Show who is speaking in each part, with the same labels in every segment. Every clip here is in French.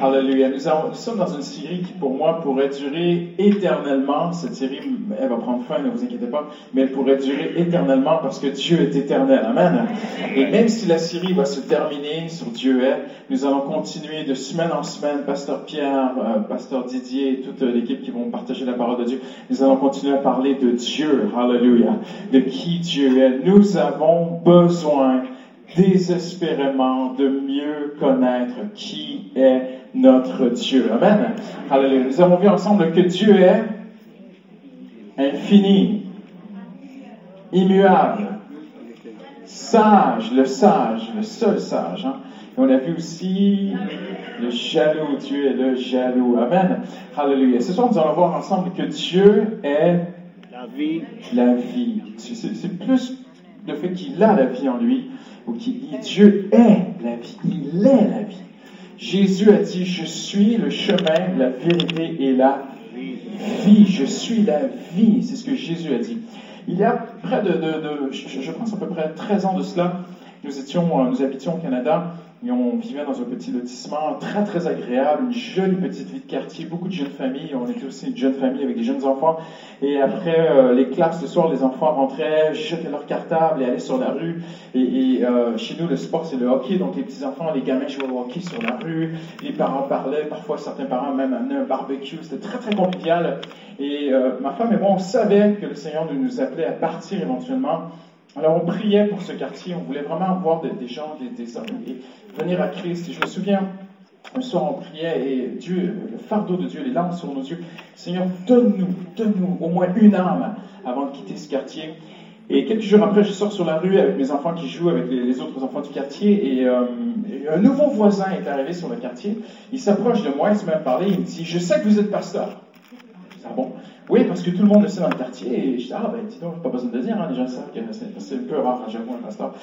Speaker 1: Alléluia. Nous, sommes dans une série qui, pour moi, pourrait durer éternellement. Cette série, elle va prendre fin, ne vous inquiétez pas, mais elle pourrait durer éternellement parce que Dieu est éternel. Amen. Et même si la série va se terminer sur Dieu est, nous allons continuer de semaine en semaine, Pasteur Pierre, euh, Pasteur Didier toute l'équipe qui vont partager la parole de Dieu. Nous allons continuer à parler de Dieu. Alléluia. De qui Dieu est. Nous avons besoin désespérément de mieux connaître qui est notre Dieu. Amen. Alléluia. Nous avons vu ensemble que Dieu est infini, immuable, sage, le sage, le seul sage. hein. Et on a vu aussi le jaloux. Dieu est le jaloux. Amen. Alléluia. Ce soir, nous allons voir ensemble que Dieu est
Speaker 2: La vie,
Speaker 1: la vie. C'est- plus le fait qu'il a la vie en lui, ou qu'il Dieu est la vie. Il est la vie. Jésus a dit, je suis le chemin, la vérité et la
Speaker 2: vie.
Speaker 1: Je suis la vie. C'est ce que Jésus a dit. Il y a près de, de- de- je, je pense à peu près 13 ans de cela, nous étions, euh, nous habitions au Canada et on vivait dans un petit lotissement très très agréable, une jolie petite vie de quartier, beaucoup de jeunes familles. On était aussi une jeune famille avec des jeunes enfants. Et après euh, les classes le soir, les enfants rentraient, jetaient leur cartable et allaient sur la rue. Et, euh, chez nous, le sport c'est le hockey, donc les petits enfants, les gamins jouaient au hockey sur la rue. Les parents parlaient, parfois certains parents même amenaient un barbecue. C'était très très convivial. Et euh, ma femme et moi, on savait que le Seigneur nous, appelait à partir éventuellement. Alors on priait pour ce quartier, on voulait vraiment voir des, gens, des, des venir à Christ. Et je me souviens, un soir on priait et Dieu, le fardeau de Dieu, les larmes sur nos yeux, Seigneur, donne-nous, donne-nous au moins une âme avant de quitter ce quartier. Et quelques jours après, je sors sur la rue avec mes enfants qui jouent avec les, autres enfants du quartier et, euh, et un nouveau voisin est arrivé sur le quartier. Il s'approche de moi, il se met à parler, il me dit, je sais que vous êtes pasteur. Je dis, ah bon? Oui, parce que tout le monde le sait dans le quartier. Et je dis, ah ben dis donc, pas besoin de le dire, hein, les gens savent que c'est un peu rare, j'avoue, un pasteur.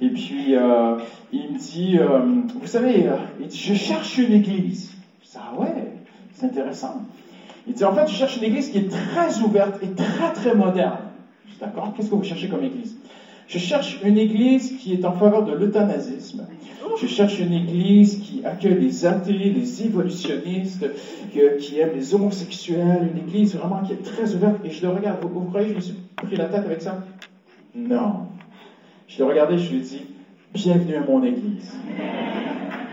Speaker 1: Et puis, euh, il me dit, euh, vous savez, euh, il dit, je cherche une église. Je dis, ah ouais, c'est intéressant. Il dit, en fait, je cherche une église qui est très ouverte et très, très moderne. Je dis, d'accord, qu'est-ce que vous cherchez comme église? Je cherche une église qui est en faveur de l'euthanasisme. Je cherche une église qui accueille les athées, les évolutionnistes, qui aime les homosexuels, une église vraiment qui est très ouverte. Et je le regarde. Vous, croyez que je me suis pris la tête avec ça? Non. Je l'ai regardé, je lui ai dit, bienvenue à mon église.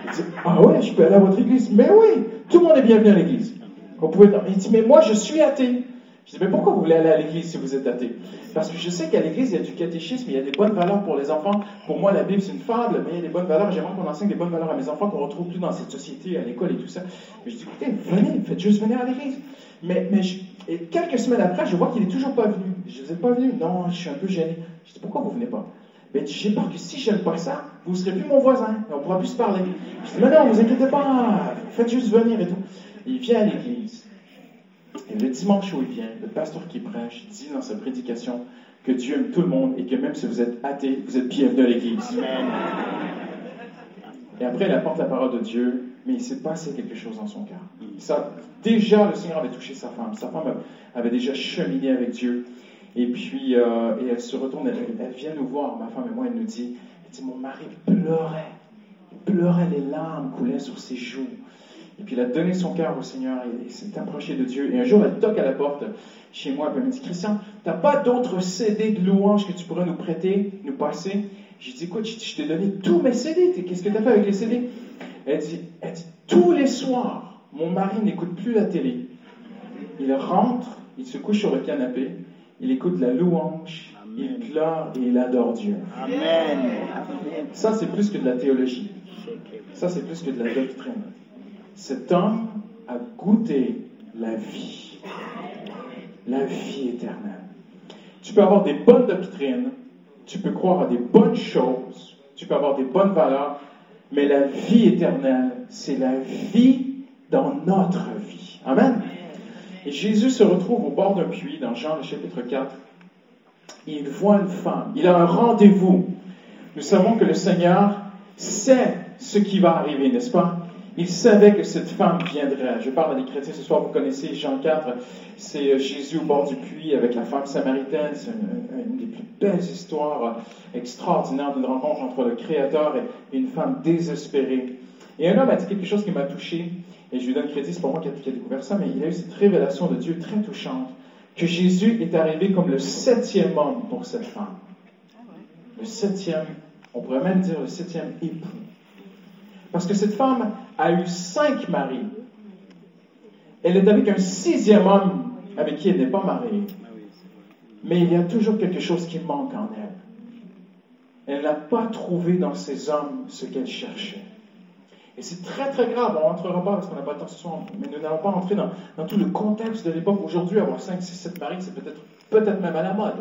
Speaker 1: Il dit, ah ouais, je peux aller à votre église Mais oui, tout le monde est bienvenu à l'église. Vous pouvez... Il dit, mais moi je suis athée. Je dis, mais pourquoi vous voulez aller à l'église si vous êtes athée Parce que je sais qu'à l'église, il y a du catéchisme, il y a des bonnes valeurs pour les enfants. Pour moi, la Bible, c'est une fable, mais il y a des bonnes valeurs. J'aimerais qu'on enseigne des bonnes valeurs à mes enfants qu'on retrouve plus dans cette société, à l'école et tout ça. Mais je dis, écoutez, venez, faites juste venir à l'église. Mais, et quelques semaines après, je vois qu'il est toujours pas venu. Je dis, vous pas venu Non, je suis un peu gêné. Je dis, pourquoi vous venez pas? Mais j'ai peur que si j'aime pas ça, vous serez plus mon voisin et on pourra plus se parler. Je dis, mais non, vous inquiétez pas, faites juste venir et tout. Il vient à l'église. Et le dimanche où il vient, le pasteur qui prêche dit dans sa prédication que Dieu aime tout le monde et que même si vous êtes athée, vous êtes bienvenu à l'église. Et après, il apporte la parole de Dieu, mais il s'est passé quelque chose dans son cœur. Ça, déjà, le Seigneur avait touché sa femme. Sa femme avait déjà cheminé avec Dieu. Et puis, euh, et elle se retourne, elle, elle vient nous voir, ma femme et moi, elle nous dit, elle dit, mon mari pleurait. Il pleurait, les larmes coulaient sur ses joues. Et puis, il a donné son cœur au Seigneur et s'est approché de Dieu. Et un jour, elle toque à la porte chez moi, puis elle me dit, Christian, t'as pas d'autres CD de louanges que tu pourrais nous prêter, nous passer? J'ai dit, écoute, je je t'ai donné tous mes CD. Qu'est-ce que tu as fait avec les CD? Elle dit, elle dit, tous les soirs, mon mari n'écoute plus la télé. Il rentre, il se couche sur le canapé, il écoute la louange, il pleure et il adore Dieu.
Speaker 2: Amen.
Speaker 1: Ça, c'est plus que de la théologie. Ça, c'est plus que de la doctrine. Cet homme a goûté la vie. La vie éternelle. Tu peux avoir des bonnes doctrines, tu peux croire à des bonnes choses, tu peux avoir des bonnes valeurs, mais la vie éternelle, c'est la vie dans notre vie. Amen. Et Jésus se retrouve au bord d'un puits dans Jean le chapitre 4. Et il voit une femme. Il a un rendez-vous. Nous savons que le Seigneur sait ce qui va arriver, n'est-ce pas? Il savait que cette femme viendrait. Je parle à des chrétiens ce soir, vous connaissez Jean 4, c'est euh, Jésus au bord du puits avec la femme samaritaine. C'est une, une des plus belles histoires euh, extraordinaires d'une rencontre entre le Créateur et une femme désespérée. Et un homme a dit quelque chose qui m'a touché, et je lui donne crédit, c'est pas moi qui ai, découvert ça, mais il a eu cette révélation de Dieu très touchante, que Jésus est arrivé comme le septième homme pour cette femme. Le septième, on pourrait même dire le septième époux. Parce que cette femme a eu cinq maris. Elle est avec un sixième homme avec qui elle n'est pas mariée. Mais il y a toujours quelque chose qui manque en elle. Elle n'a pas trouvé dans ces hommes ce qu'elle cherchait. Et c'est très très grave, on rentrera pas parce qu'on n'a pas soir, mais nous n'allons pas entrer dans, tout le contexte de l'époque. Aujourd'hui, avoir 5, 6, 7 maris, c'est peut-être peut-être même à la mode.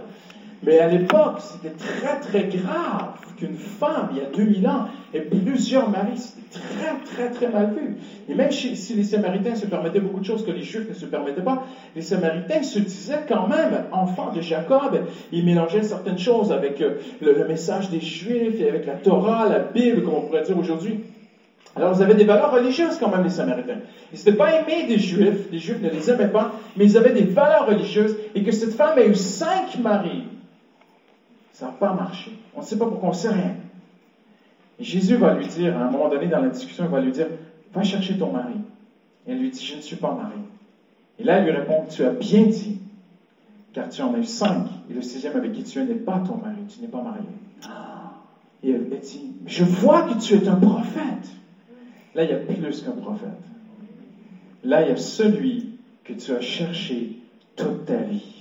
Speaker 1: Mais à l'époque, c'était très très grave qu'une femme, il y a 2000 ans, ait plusieurs maris. C'était très très très mal vu. Et même si les Samaritains se permettaient beaucoup de choses que les Juifs ne se permettaient pas, les Samaritains se disaient quand même enfants de Jacob. Ils mélangeaient certaines choses avec euh, le, message des Juifs et avec la Torah, la Bible, comme on pourrait dire aujourd'hui. Alors, ils avaient des valeurs religieuses quand même, les Samaritains. Ils n'étaient pas aimés des Juifs, les Juifs ne les aimaient pas, mais ils avaient des valeurs religieuses, et que cette femme ait eu cinq maris, ça n'a pas marché. On ne sait pas pourquoi, on ne sait rien. Jésus va lui dire, à un moment donné dans la discussion, il va lui dire, va chercher ton mari. Et elle lui dit, je ne suis pas mariée. Et là, elle lui répond, tu as bien dit, car tu en as eu cinq, et le sixième avec qui tu es n'est pas ton mari, tu n'es pas marié. Et elle dit, je vois que tu es un prophète. Là, il y a plus qu'un prophète. Là, il y a celui que tu as cherché toute ta vie.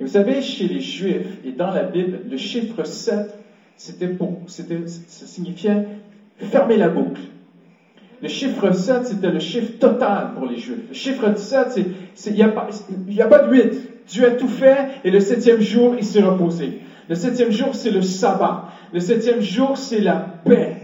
Speaker 1: Et vous savez, chez les Juifs et dans la Bible, le chiffre 7, c'était pour, c'était, ça signifiait fermer la boucle. Le chiffre 7, c'était le chiffre total pour les Juifs. Le chiffre 7, c'est, il n'y a, a pas de 8. Dieu a tout fait et le septième jour, il s'est reposé. Le septième jour, c'est le sabbat. Le septième jour, c'est la paix.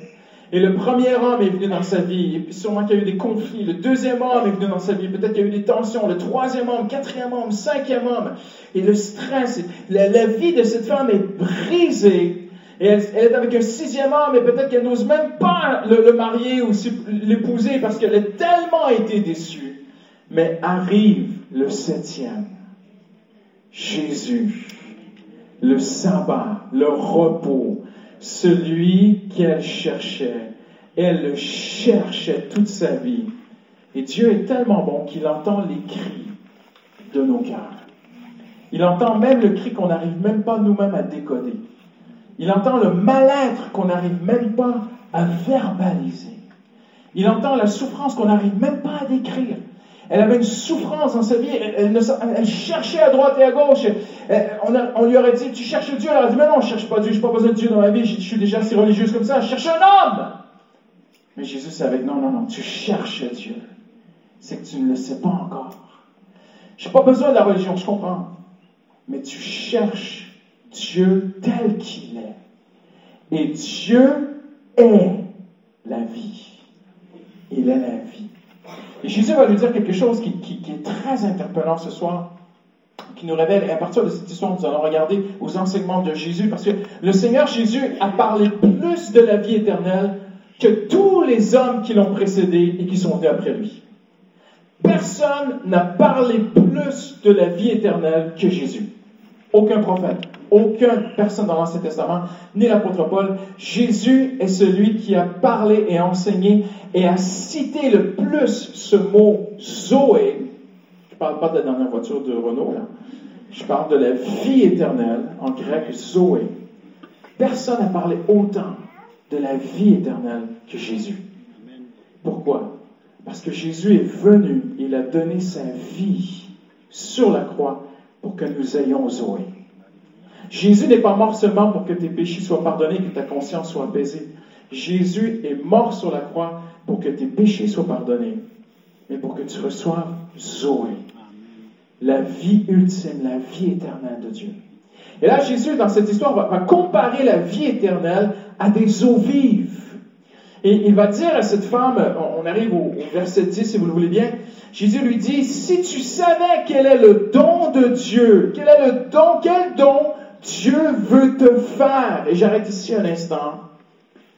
Speaker 1: Et le premier homme est venu dans sa vie, et puis sûrement qu'il y a eu des conflits. Le deuxième homme est venu dans sa vie, peut-être qu'il y a eu des tensions. Le troisième homme, quatrième homme, cinquième homme. Et le stress, la, vie de cette femme est brisée. Et elle, est avec un sixième homme, et peut-être qu'elle n'ose même pas le, le marier ou l'épouser parce qu'elle a tellement été déçue. Mais arrive le septième. Jésus, le sabbat, le repos, celui qu'elle cherchait. Elle le cherchait toute sa vie. Et Dieu est tellement bon qu'il entend les cris de nos cœurs. Il entend même le cri qu'on n'arrive même pas nous-mêmes à décoder. Il entend le mal-être qu'on n'arrive même pas à verbaliser. Il entend la souffrance qu'on n'arrive même pas à décrire. Elle avait une souffrance dans sa vie. Elle, cherchait à droite et à gauche. on, lui aurait dit, tu cherches Dieu? Elle aurait dit, mais non, je cherche pas Dieu. Je n'ai pas besoin de Dieu dans ma vie. Je, suis déjà assez religieuse comme ça. Je cherche un homme. Mais Jésus savait, non, non, non, tu cherches Dieu. C'est que tu ne le sais pas encore. Je n'ai pas besoin de la religion, je comprends. Mais tu cherches Dieu tel qu'il est. Et Dieu est la vie. Il est la vie. Et Jésus va lui dire quelque chose qui, est très interpellant ce soir, qui nous révèle, et à partir de cette histoire, nous allons regarder aux enseignements de Jésus, parce que le Seigneur Jésus a parlé plus de la vie éternelle que tous les hommes qui l'ont précédé et qui sont venus après lui. Personne n'a parlé plus de la vie éternelle que Jésus. Aucun prophète, aucune personne dans l'Ancien Testament, ni l'apôtre Paul. Jésus est celui qui a parlé et enseigné et a cité le plus ce mot Zoé. Je ne parle pas de la dernière voiture de Renault. Je parle de la vie éternelle, en grec Zoé. Personne n'a parlé autant de la vie éternelle que Jésus. Pourquoi? Parce que Jésus est venu, il a donné sa vie sur la croix pour que nous ayons Zoé. Jésus n'est pas mort seulement pour que tes péchés soient pardonnés, que ta conscience soit apaisée. Jésus est mort sur la croix pour que tes péchés soient pardonnés, mais pour que tu reçoives Zoé, la vie ultime, la vie éternelle de Dieu. Et là, Jésus, dans cette histoire, va, comparer la vie éternelle à des eaux vives. Et il va dire à cette femme, on arrive au, verset 10 si vous le voulez bien, Jésus lui dit, si tu savais quel est le don de Dieu, quel est le don, quel don Dieu veut te faire, et j'arrête ici un instant,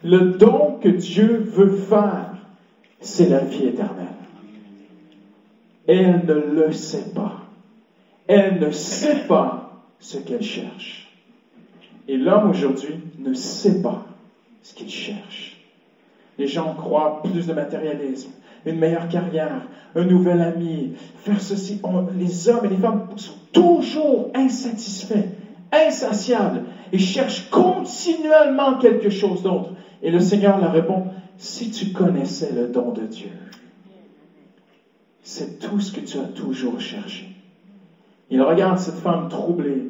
Speaker 1: le don que Dieu veut faire, c'est la vie éternelle. Elle ne le sait pas. Elle ne sait pas ce qu'elle cherche. Et l'homme aujourd'hui ne sait pas ce qu'il cherche. Les gens croient plus de matérialisme, une meilleure carrière, un nouvel ami, faire ceci. les hommes et les femmes sont toujours insatisfaits, insatiables et cherchent continuellement quelque chose d'autre. Et le Seigneur leur répond, si tu connaissais le don de Dieu, c'est tout ce que tu as toujours cherché. Il regarde cette femme troublée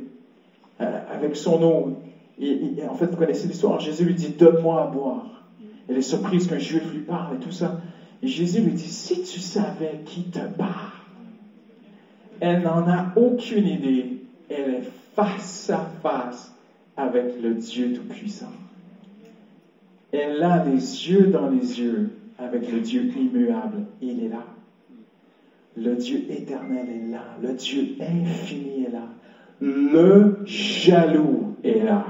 Speaker 1: euh, avec son eau. Et, en fait, vous connaissez l'histoire. Jésus lui dit, donne-moi à boire. Elle est surprise qu'un juif lui parle et tout ça. Et Jésus lui dit, si tu savais qui te parle, elle n'en a aucune idée. Elle est face à face avec le Dieu Tout-Puissant. Elle a les yeux dans les yeux avec le Dieu immuable. Il est là. Le Dieu éternel est là. Le Dieu infini est là. Le jaloux est là.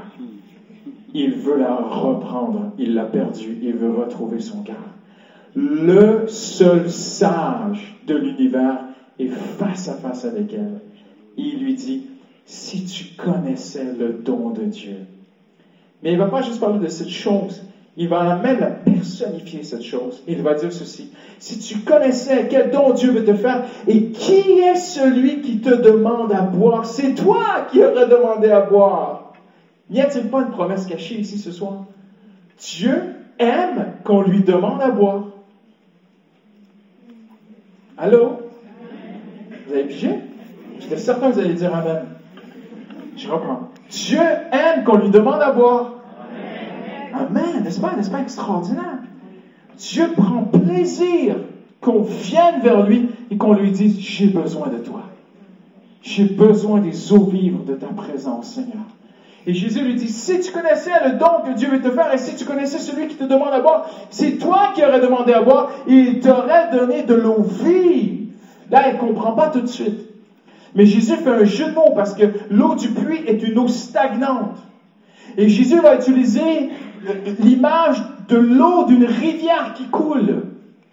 Speaker 1: Il veut la reprendre. Il l'a perdue. Il veut retrouver son cœur. Le seul sage de l'univers est face à face avec elle. Il lui dit, si tu connaissais le don de Dieu. Mais il ne va pas juste parler de cette chose. Il va même personnifier cette chose. Il va dire ceci. Si tu connaissais quel don Dieu veut te faire et qui est celui qui te demande à boire, c'est toi qui aurais demandé à boire. N'y a-t-il pas une promesse cachée ici ce soir? Dieu aime qu'on lui demande à boire. Allô? Vous avez pigé? J'étais certain que vous allez dire Amen. Je reprends. Dieu aime qu'on lui demande à boire. Amen, n'est-ce pas, n'est-ce pas extraordinaire? Dieu prend plaisir qu'on vienne vers lui et qu'on lui dise, j'ai besoin de toi. J'ai besoin des eaux vives de ta présence, Seigneur. Et Jésus lui dit, si tu connaissais le don que Dieu veut te faire et si tu connaissais celui qui te demande à boire, c'est toi qui aurais demandé à boire et il t'aurait donné de l'eau vive. Là, elle ne comprend pas tout de suite. Mais Jésus fait un jeu de mots parce que l'eau du puits est une eau stagnante. Et Jésus va utiliser l'image de l'eau d'une rivière qui coule,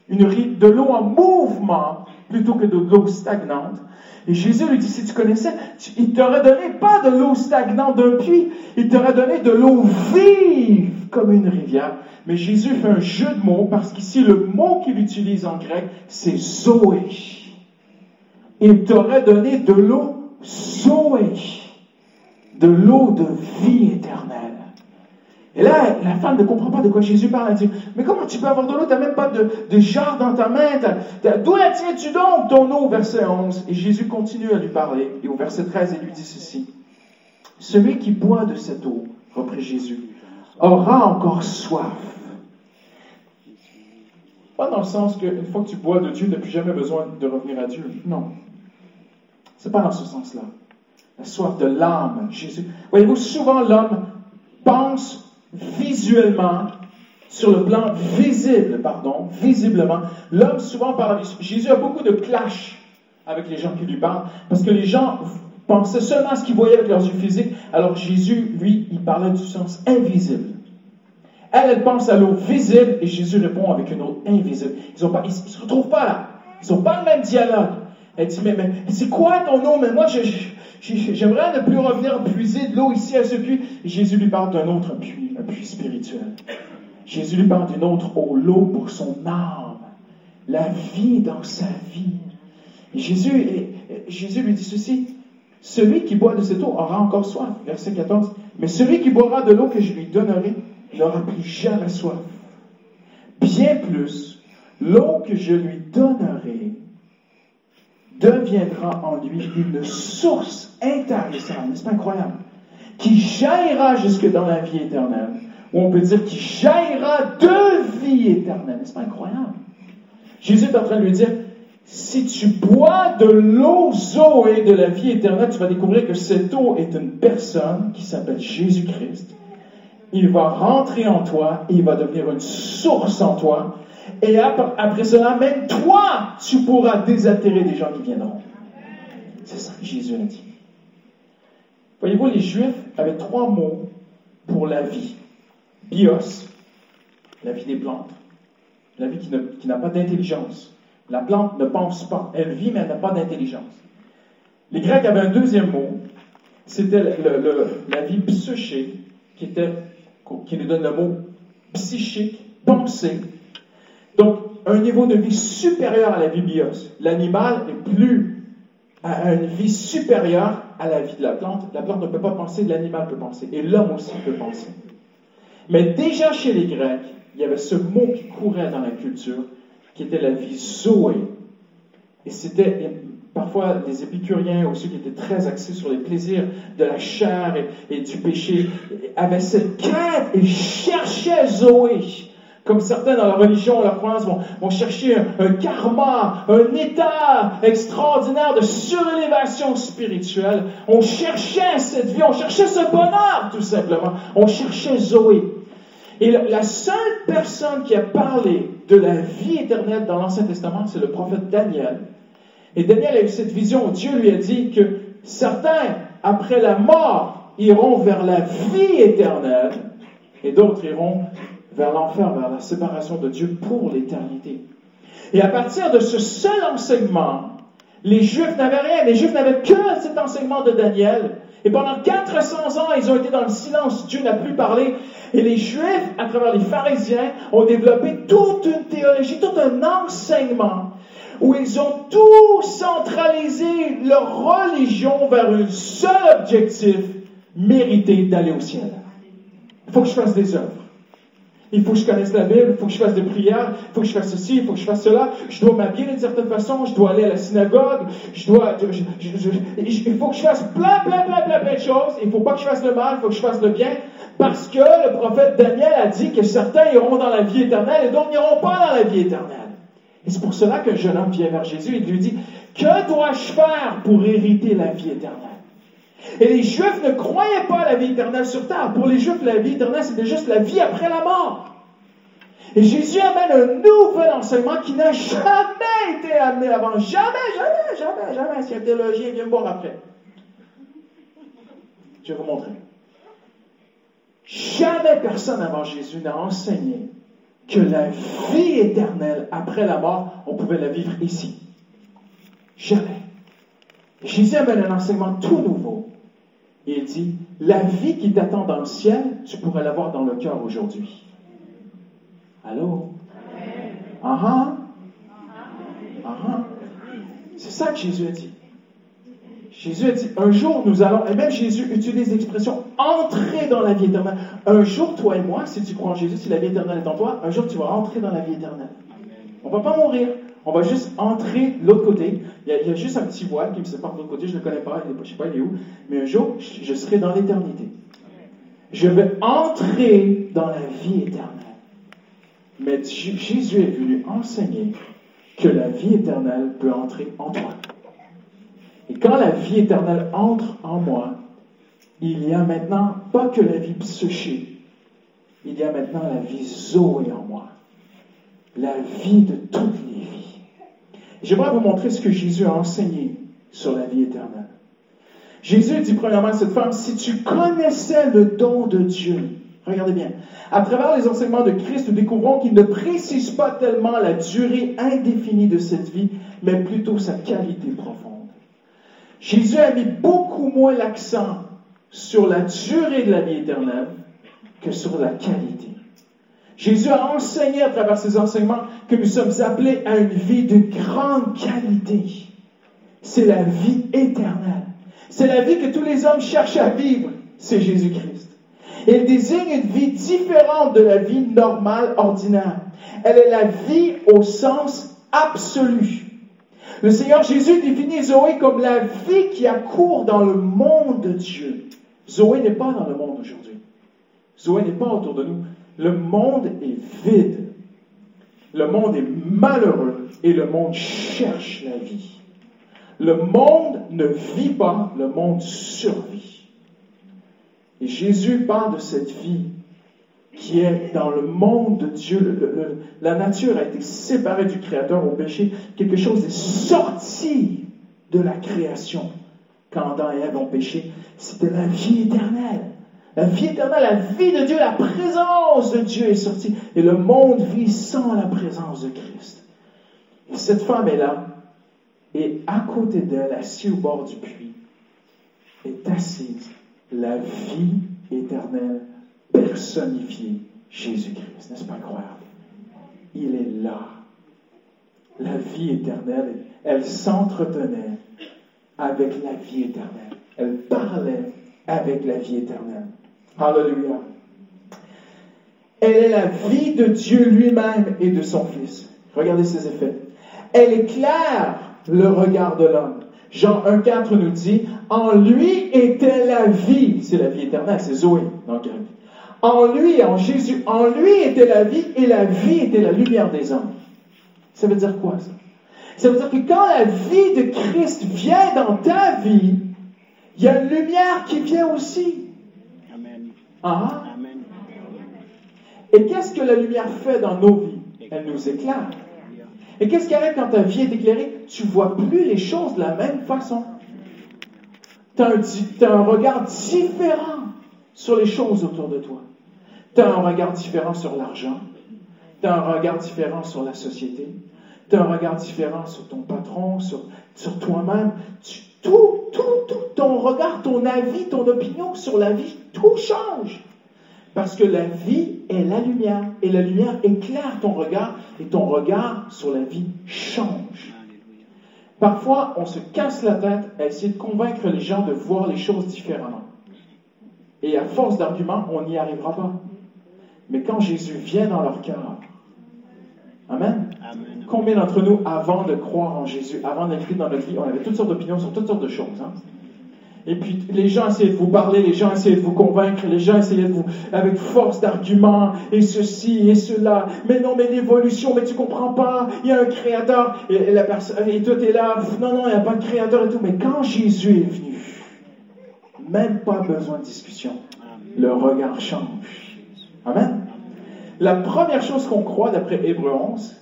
Speaker 1: de l'eau en mouvement plutôt que de l'eau stagnante. Et Jésus lui dit, si tu connaissais, il t'aurait donné pas de l'eau stagnante d'un puits, il t'aurait donné de l'eau vive comme une rivière. Mais Jésus fait un jeu de mots parce qu'ici, le mot qu'il utilise en grec, c'est Zoé. Il t'aurait donné de l'eau Zoé, de l'eau de vie éternelle. Et là, la femme ne comprend pas de quoi Jésus parle. Elle dit, mais comment tu peux avoir de l'eau? Tu n'as même pas de, de jarre dans ta main. D'où la tiens-tu donc, ton eau? Verset 11. Et Jésus continue à lui parler. Et au verset 13, il lui dit ceci. Celui qui boit de cette eau, reprit Jésus, aura encore soif. Pas dans le sens qu'une fois que tu bois de Dieu, tu n'as plus jamais besoin de revenir à Dieu. Non. C'est pas dans ce sens-là. La soif de l'âme, Jésus. Voyez-vous, souvent l'homme pense visuellement, sur le plan visible, pardon, visiblement, l'homme souvent parle, Jésus a beaucoup de clash avec les gens qui lui parlent, parce que les gens pensaient seulement à ce qu'ils voyaient avec leurs yeux physiques, alors Jésus, lui, il parlait du sens invisible. Elle, elle pense à l'eau visible et Jésus répond avec une eau invisible. Ils ne se retrouvent pas là. Ils n'ont pas le même dialogue. Elle dit, mais, mais c'est quoi ton eau? Mais moi, J'aimerais ne plus revenir puiser de l'eau ici à ce puits. Jésus lui parle d'un autre puits, un puits spirituel. Jésus lui parle d'une autre eau, l'eau pour son âme, la vie dans sa vie. Jésus, Jésus lui dit ceci, celui qui boit de cette eau aura encore soif. Verset 14. Mais celui qui boira de l'eau que je lui donnerai n'aura plus jamais soif. Bien plus, l'eau que je lui donnerai deviendra en lui une source intarissable, n'est-ce pas incroyable, qui jaillira jusque dans la vie éternelle, ou on peut dire qui jaillira de vie éternelle, n'est-ce pas incroyable? Jésus est en train de lui dire, si tu bois de l'eau Zoé de la vie éternelle, tu vas découvrir que cette eau est une personne qui s'appelle Jésus-Christ. Il va rentrer en toi et il va devenir une source en toi et après, cela, même toi, tu pourras désattirer des gens qui viendront. C'est ça que Jésus a dit. Voyez-vous, les Juifs avaient trois mots pour la vie. Bios, la vie des plantes. La vie qui n'a pas d'intelligence. La plante ne pense pas. Elle vit, mais elle n'a pas d'intelligence. Les Grecs avaient un deuxième mot. C'était la vie psyché, qui, était, qui nous donne le mot psychique, pensée, Donc, un niveau de vie supérieur à la vie bios. L'animal est plus à une vie supérieure à la vie de la plante. La plante ne peut pas penser, l'animal peut penser. Et l'homme aussi peut penser. Mais déjà chez les Grecs, il y avait ce mot qui courait dans la culture, qui était la vie zoé. Et c'était parfois les épicuriens ou ceux qui étaient très axés sur les plaisirs de la chair et, du péché avaient cette quête et cherchaient Zoé. Comme certains dans la religion, la croyance vont, chercher un, karma, un état extraordinaire de surélévation spirituelle. On cherchait cette vie, on cherchait ce bonheur tout simplement. On cherchait Zoé. Et la seule personne qui a parlé de la vie éternelle dans l'Ancien Testament, c'est le prophète Daniel. Et Daniel a eu cette vision où Dieu lui a dit que certains, après la mort, iront vers la vie éternelle et d'autres iront vers l'enfer, vers la séparation de Dieu pour l'éternité. Et à partir de ce seul enseignement, les Juifs n'avaient rien, les Juifs n'avaient que cet enseignement de Daniel. Et pendant 400 ans, ils ont été dans le silence, Dieu n'a plus parlé. Et les Juifs, à travers les pharisiens, ont développé toute une théologie, tout un enseignement où ils ont tout centralisé leur religion vers un seul objectif, mériter d'aller au ciel. Il faut que je fasse des œuvres. Il faut que je connaisse la Bible, il faut que je fasse des prières, il faut que je fasse ceci, il faut que je fasse cela. Je dois m'habiller d'une certaine façon, je dois aller à la synagogue, je dois, il faut que je fasse plein, plein, plein, plein, plein de choses. Il ne faut pas que je fasse le mal, il faut que je fasse le bien. Parce que le prophète Daniel a dit que certains iront dans la vie éternelle et d'autres n'iront pas dans la vie éternelle. Et c'est pour cela qu'un jeune homme vient vers Jésus et lui dit, que dois-je faire pour hériter la vie éternelle? Et les Juifs ne croyaient pas à la vie éternelle sur terre. Pour les Juifs, la vie éternelle, c'était juste la vie après la mort. Et Jésus amène un nouvel enseignement qui n'a jamais été amené avant. Jamais, jamais, jamais, jamais. Si un théologien vient me voir après. Je vais vous montrer. Jamais personne avant Jésus n'a enseigné que la vie éternelle après la mort, on pouvait la vivre ici. Jamais. Jésus amène un enseignement tout nouveau. Il dit, la vie qui t'attend dans le ciel, tu pourrais l'avoir dans le cœur aujourd'hui. Allô? Ah ah. Ah ah. C'est ça que Jésus a dit. Jésus a dit, un jour nous allons, et même Jésus utilise l'expression entrer dans la vie éternelle. Un jour, toi et moi, si tu crois en Jésus, si la vie éternelle est en toi, un jour tu vas entrer dans la vie éternelle. On ne va pas mourir. On va juste entrer de l'autre côté. Il y, a, juste un petit voile qui me sépare de l'autre côté. Je ne le connais pas. Je ne sais pas il est où. Mais un jour, je serai dans l'éternité. Je vais entrer dans la vie éternelle. Mais Jésus est venu enseigner que la vie éternelle peut entrer en toi. Et quand la vie éternelle entre en moi, il y a maintenant pas que la vie psychique, il y a maintenant la vie Zoé en moi, la vie de vies. J'aimerais vous montrer ce que Jésus a enseigné sur la vie éternelle. Jésus dit premièrement à cette femme, si tu connaissais le don de Dieu, regardez bien, à travers les enseignements de Christ, nous découvrons qu'il ne précise pas tellement la durée indéfinie de cette vie, mais plutôt sa qualité profonde. Jésus a mis beaucoup moins l'accent sur la durée de la vie éternelle que sur la qualité. Jésus a enseigné à travers ses enseignements que nous sommes appelés à une vie de grande qualité. C'est la vie éternelle. C'est la vie que tous les hommes cherchent à vivre. C'est Jésus-Christ. Elle désigne une vie différente de la vie normale, ordinaire. Elle est la vie au sens absolu. Le Seigneur Jésus définit Zoé comme la vie qui accourt dans le monde de Dieu. Zoé n'est pas dans le monde aujourd'hui. Zoé n'est pas autour de nous. Le monde est vide. Le monde est malheureux et le monde cherche la vie. Le monde ne vit pas, le monde survit. Et Jésus parle de cette vie qui est dans le monde de Dieu. la nature a été séparée du Créateur au péché. Quelque chose est sorti de la création quand Adam et Ève ont péché. C'était la vie éternelle. La vie éternelle, la vie de Dieu, la présence de Dieu est sortie. Et le monde vit sans la présence de Christ. Et cette femme est là. Et à côté d'elle, assise au bord du puits, est assise la vie éternelle personnifier Jésus-Christ. N'est-ce pas incroyable? il est là. La vie éternelle, elle s'entretenait avec la vie éternelle. Elle parlait avec la vie éternelle. Alléluia. Elle est la vie de Dieu lui-même et de son Fils. Regardez ses effets. Elle éclaire le regard de l'homme. Jean 1.4 nous dit, en lui était la vie. C'est la vie éternelle, c'est Zoé dans le grec. En lui, en Jésus, en lui était la vie et la vie était la lumière des hommes. Ça veut dire quoi ça? Ça veut dire que quand la vie de Christ vient dans ta vie, il y a une lumière qui vient aussi. Ah.
Speaker 2: Amen.
Speaker 1: Et qu'est-ce que la lumière fait dans nos vies? Elle nous éclaire. Et qu'est-ce qui arrive quand ta vie est éclairée? Tu vois plus les choses de la même façon. Tu as, un regard différent sur les choses autour de toi. Tu as un regard différent sur l'argent. Tu as un regard différent sur la société. Tu as un regard différent sur ton patron, sur, sur toi-même. Tout, tout, tout, ton regard, ton avis, ton opinion sur la vie, tout change. Parce que la vie est la lumière. Et la lumière éclaire ton regard. Et ton regard sur la vie change. Parfois, on se casse la tête à essayer de convaincre les gens de voir les choses différemment. Et à force d'arguments, on n'y arrivera pas. Mais quand Jésus vient dans leur cœur, Amen.
Speaker 2: Amen.
Speaker 1: Combien d'entre nous, avant de croire en Jésus, avant d'inclure dans notre vie, on avait toutes sortes d'opinions sur toutes sortes de choses. hein? Et puis les gens essayaient de vous parler, les gens essayaient de vous convaincre, les gens essayaient de vous, avec force d'arguments, et ceci et cela. Mais non, mais l'évolution, mais tu comprends pas, il y a un créateur, et, la personne, et toi t'es là, non, non, il n'y a pas de créateur et tout. Mais quand Jésus est venu, même pas besoin de discussion, le regard change. Amen. La première chose qu'on croit, d'après Hébreu 11,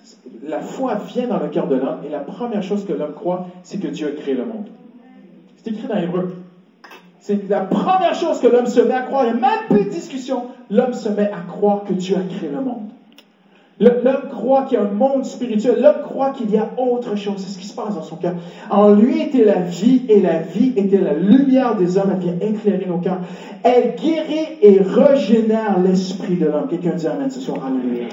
Speaker 1: la foi vient dans le cœur de l'homme, et la première chose que l'homme croit, c'est que Dieu a créé le monde. C'est écrit dans Hébreu. C'est la première chose que l'homme se met à croire, il même plus de discussion. L'homme se met à croire que Dieu a créé le monde. L'homme croit qu'il y a un monde spirituel. L'homme croit qu'il y a autre chose. C'est ce qui se passe dans son cœur. En lui était la vie et la vie était la lumière des hommes. Elle vient éclairer nos cœurs. Elle guérit et régénère l'esprit de l'homme. Quelqu'un dit Amen ce soir. Alléluia.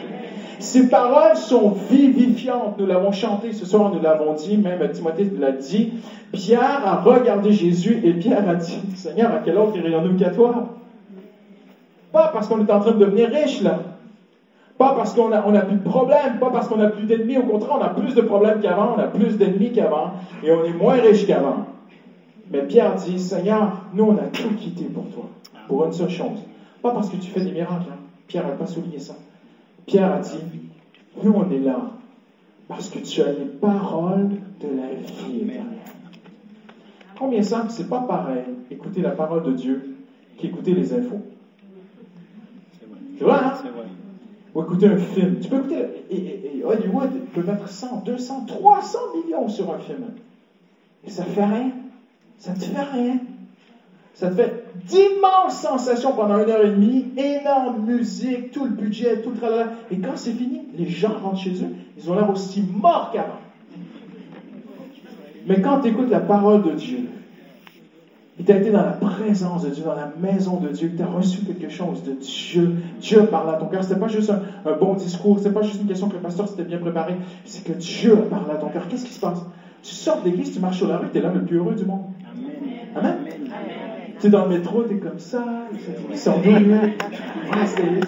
Speaker 1: Ces paroles sont vivifiantes. Nous l'avons chanté ce soir, nous l'avons dit, même Timothée l'a dit. Pierre a regardé Jésus et Pierre a dit, Seigneur, à quel autre irions-nous qu'à toi? Pas parce qu'on est en train de devenir riche, là. Pas parce qu'on a, on a plus de problèmes, pas parce qu'on a plus d'ennemis. Au contraire, on a plus de problèmes qu'avant, on a plus d'ennemis qu'avant, et on est moins riche qu'avant. Mais Pierre dit, Seigneur, nous, on a tout quitté pour toi, pour une seule chose. Pas parce que tu fais des miracles. hein. Pierre n'a pas souligné ça. Pierre a dit, nous, on est là parce que tu as les paroles de la vie éternelle. Combien simple, c'est pas pareil écouter la parole de Dieu qu'écouter les infos.
Speaker 2: C'est vrai.
Speaker 1: Hein?
Speaker 2: Vrai.
Speaker 1: Ou écouter un film. Tu peux écouter, et, et- et Hollywood peut mettre 100, 200, 300 millions sur un film. Et ça fait rien. Ça ne te fait rien. Ça te fait d'immenses sensations pendant une heure et demie, énorme musique, tout le budget, tout le tralala. Et quand c'est fini, les gens rentrent chez eux, ils ont l'air aussi morts qu'avant. Mais quand tu écoutes la parole de Dieu, et tu as été dans la présence de Dieu, dans la maison de Dieu, tu as reçu quelque chose de Dieu. Dieu a parlé à ton cœur. Ce pas juste un, un bon discours, ce pas juste une question que le pasteur s'était bien préparé, c'est que Dieu a parlé à ton cœur. Qu'est-ce qui se passe? Tu sors de l'église, tu marches sur la rue, tu es l'homme le plus heureux du monde.
Speaker 2: Amen?
Speaker 1: Amen. Tu dans le métro, tu es comme ça, ils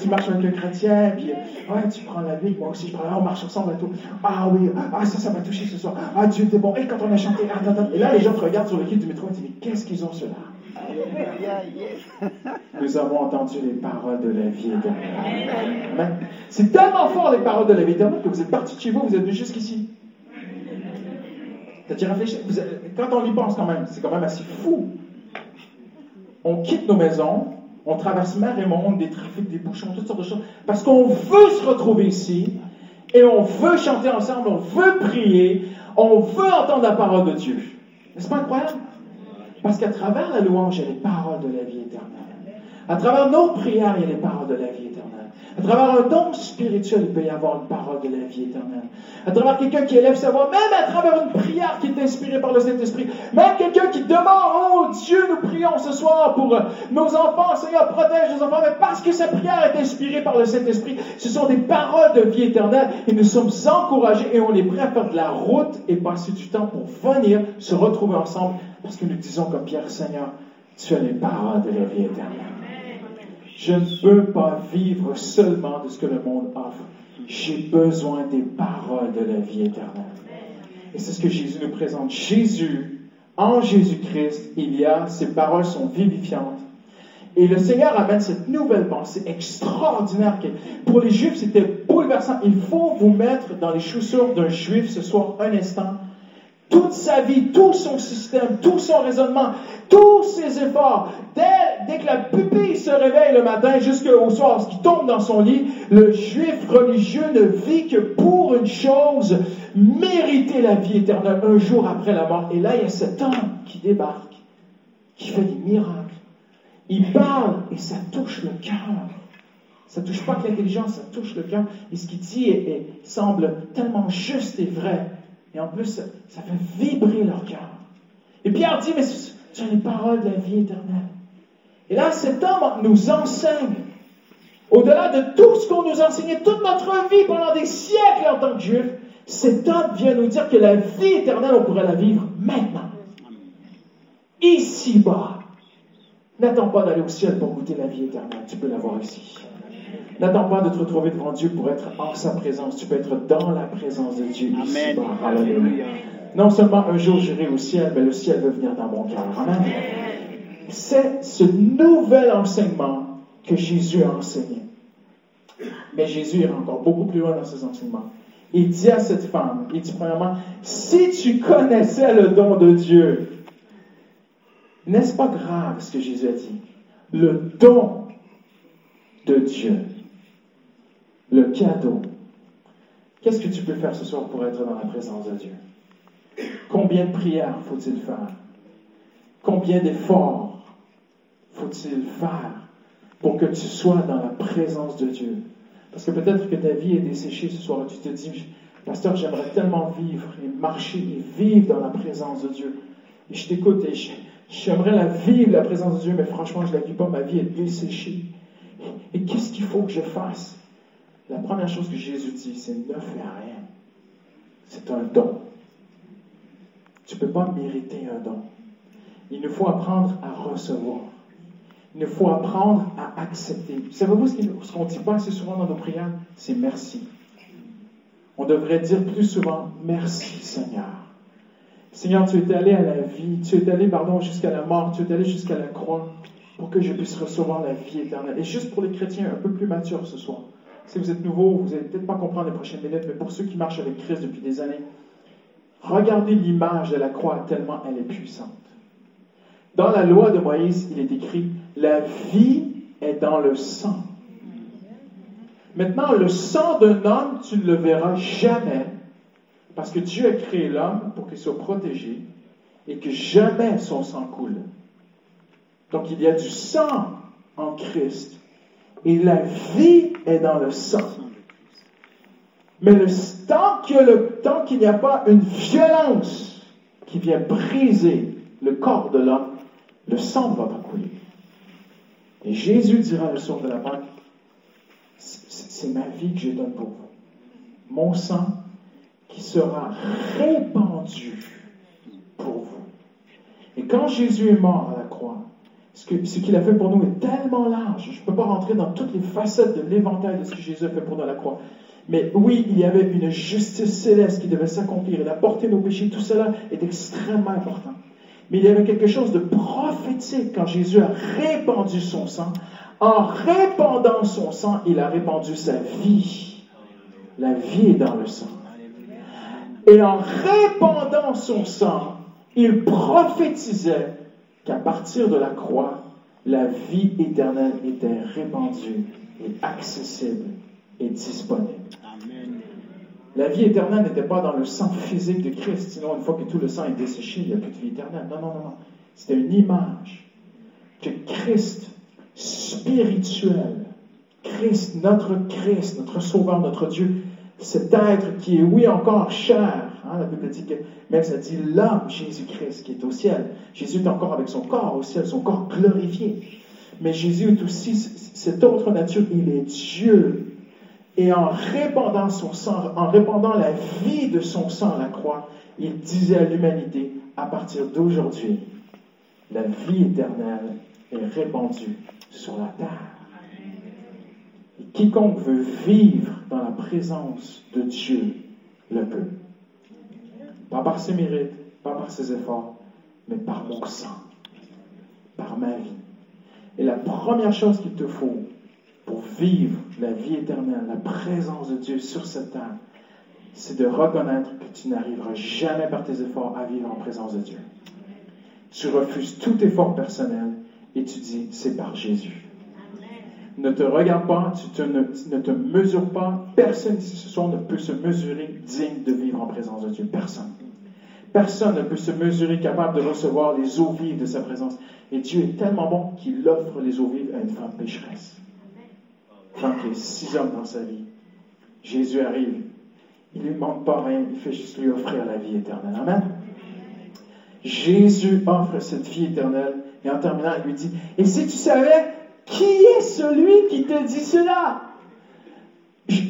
Speaker 1: tu marches avec un chrétien, puis ouais, tu prends la Bible, moi aussi je prends on marche ensemble et tout. Ah oui, ah ça, ça m'a touché ce soir. Ah Dieu était bon. Et quand on a chanté, ah. Et là, les gens te regardent sur le quai du métro et disent, mais qu'est-ce qu'ils ont cela Nous avons entendu les paroles de la vie éternelle. C'est tellement fort les paroles de la vie éternelle que vous êtes partis de chez vous, vous êtes venus jusqu'ici. T'as déjà réfléchi Quand on y pense quand même, c'est quand même assez fou. On quitte nos maisons, on traverse mer et monde, des trafics, des bouchons, toutes sortes de choses, parce qu'on veut se retrouver ici, et on veut chanter ensemble, on veut prier, on veut entendre la parole de Dieu. N'est-ce pas incroyable? Parce qu'à travers la louange, il y a les paroles de la vie éternelle. À travers nos prières, il y a les paroles de la vie. À travers un don spirituel, il peut y avoir une parole de la vie éternelle. À travers quelqu'un qui élève sa voix, même à travers une prière qui est inspirée par le Saint-Esprit, même quelqu'un qui demande, oh Dieu, nous prions ce soir pour nos enfants, Seigneur, protège nos enfants, mais parce que sa prière est inspirée par le Saint-Esprit, ce sont des paroles de vie éternelle et nous sommes encouragés et on est prêts à faire de la route et passer du temps pour venir se retrouver ensemble parce que nous disons comme Pierre, Seigneur, tu as les paroles de la vie éternelle. Je ne peux pas vivre seulement de ce que le monde offre. J'ai besoin des paroles de la vie éternelle. Et c'est ce que Jésus nous présente. Jésus, en Jésus-Christ, il y a, ces paroles sont vivifiantes. Et le Seigneur amène cette nouvelle pensée extraordinaire pour les Juifs, c'était bouleversant. Il faut vous mettre dans les chaussures d'un Juif ce soir un instant toute sa vie, tout son système, tout son raisonnement, tous ses efforts, dès, que la pupille se réveille le matin jusqu'au soir, ce qui tombe dans son lit, le juif religieux ne vit que pour une chose, mériter la vie éternelle un jour après la mort. Et là, il y a cet homme qui débarque, qui fait des miracles. Il parle et ça touche le cœur. Ça touche pas que l'intelligence, ça touche le cœur. Et ce qu'il dit semble tellement juste et vrai. Et en plus, ça fait vibrer leur cœur. Et Pierre dit, mais ce sont les paroles de la vie éternelle. Et là, cet homme nous enseigne, au-delà de tout ce qu'on nous enseignait toute notre vie pendant des siècles en tant que juif, cet homme vient nous dire que la vie éternelle, on pourrait la vivre maintenant. Ici-bas. N'attends pas d'aller au ciel pour goûter la vie éternelle. Tu peux l'avoir ici. N'attends pas de te retrouver devant Dieu pour être en sa présence. Tu peux être dans la présence de Dieu ici Alléluia. Non seulement un jour j'irai au ciel, mais le ciel veut venir dans mon cœur. Amen. C'est ce nouvel enseignement que Jésus a enseigné. Mais Jésus ira encore beaucoup plus loin dans ses enseignements. Il dit à cette femme, il dit premièrement, si tu connaissais le don de Dieu, n'est-ce pas grave ce que Jésus a dit? Le don de Dieu le cadeau. Qu'est-ce que tu peux faire ce soir pour être dans la présence de Dieu? Combien de prières faut-il faire? Combien d'efforts faut-il faire pour que tu sois dans la présence de Dieu? Parce que peut-être que ta vie est desséchée ce soir tu te dis, Pasteur, j'aimerais tellement vivre et marcher et vivre dans la présence de Dieu. Et je t'écoute et j'aimerais la vivre, la présence de Dieu, mais franchement, je ne la vis pas, ma vie est desséchée. Et qu'est-ce qu'il faut que je fasse? La première chose que Jésus dit, c'est ne fais rien. C'est un don. Tu ne peux pas mériter un don. Il nous faut apprendre à recevoir. Il nous faut apprendre à accepter. Savez-vous ce qu'on ne dit pas assez souvent dans nos prières? C'est merci. On devrait dire plus souvent merci Seigneur. Seigneur, tu es allé à la vie, tu es allé, pardon, jusqu'à la mort, tu es allé jusqu'à la croix pour que je puisse recevoir la vie éternelle. Et juste pour les chrétiens un peu plus matures ce soir, si vous êtes nouveau, vous n'allez peut-être pas comprendre les prochaines minutes, mais pour ceux qui marchent avec Christ depuis des années, regardez l'image de la croix tellement elle est puissante. Dans la loi de Moïse, il est écrit, la vie est dans le sang. Maintenant, le sang d'un homme, tu ne le verras jamais, parce que Dieu a créé l'homme pour qu'il soit protégé et que jamais son sang coule. Donc il y a du sang en Christ et la vie est dans le sang. Mais le, tant qu'il n'y a pas une violence qui vient briser le corps de l'homme, le sang ne va pas couler. Et Jésus dira le soir de la Pâque, c'est ma vie que je donne pour vous. Mon sang qui sera répandu pour vous. Et quand Jésus est mort à la croix, ce qu'il a fait pour nous est tellement large. Je ne peux pas rentrer dans toutes les facettes de l'éventail de ce que Jésus a fait pour nous à la croix. Mais oui, il y avait une justice céleste qui devait s'accomplir. Il a porté nos péchés. Tout cela est extrêmement important. Mais il y avait quelque chose de prophétique quand Jésus a répandu son sang. En répandant son sang, il a répandu sa vie. La vie est dans le sang. Et en répandant son sang, il prophétisait qu'à partir de la croix, la vie éternelle était répandue et accessible et disponible. La vie éternelle n'était pas dans le sang physique de Christ, sinon une fois que tout le sang est desséché, il n'y a plus de vie éternelle. Non, non, non, non. C'était une image que Christ spirituel, Christ, notre Christ, notre Sauveur, notre Dieu, cet être qui est, oui, encore chair, hein, la Bible dit que, même ça dit l'homme, Jésus-Christ, qui est au ciel. Jésus est encore avec son corps au ciel, son corps glorifié. Mais Jésus est aussi cette autre nature, il est Dieu. Et en répandant son sang, en répandant la vie de son sang à la croix, il disait à l'humanité, à partir d'aujourd'hui, la vie éternelle est répandue sur la terre. Et quiconque veut vivre dans la présence de Dieu le peut. Pas par ses mérites, pas par ses efforts, mais par mon sang, par ma vie. Et la première chose qu'il te faut pour vivre la vie éternelle, la présence de Dieu sur cette terre, c'est de reconnaître que tu n'arriveras jamais par tes efforts à vivre en présence de Dieu. Tu refuses tout effort personnel et tu dis, c'est par Jésus. Ne te regarde pas, tu ne, te mesures pas. Personne ici ce ne peut se mesurer digne de vivre en présence de Dieu. Personne. Personne ne peut se mesurer capable de recevoir les eaux vives de sa présence. Et Dieu est tellement bon qu'il offre les eaux vives à une femme pécheresse. Femme qui a six hommes dans sa vie. Jésus arrive. Il ne lui demande pas rien, il fait juste lui offrir la vie éternelle. Amen. Jésus offre cette vie éternelle et en terminant, il lui dit, et si tu savais qui est celui qui te dit cela?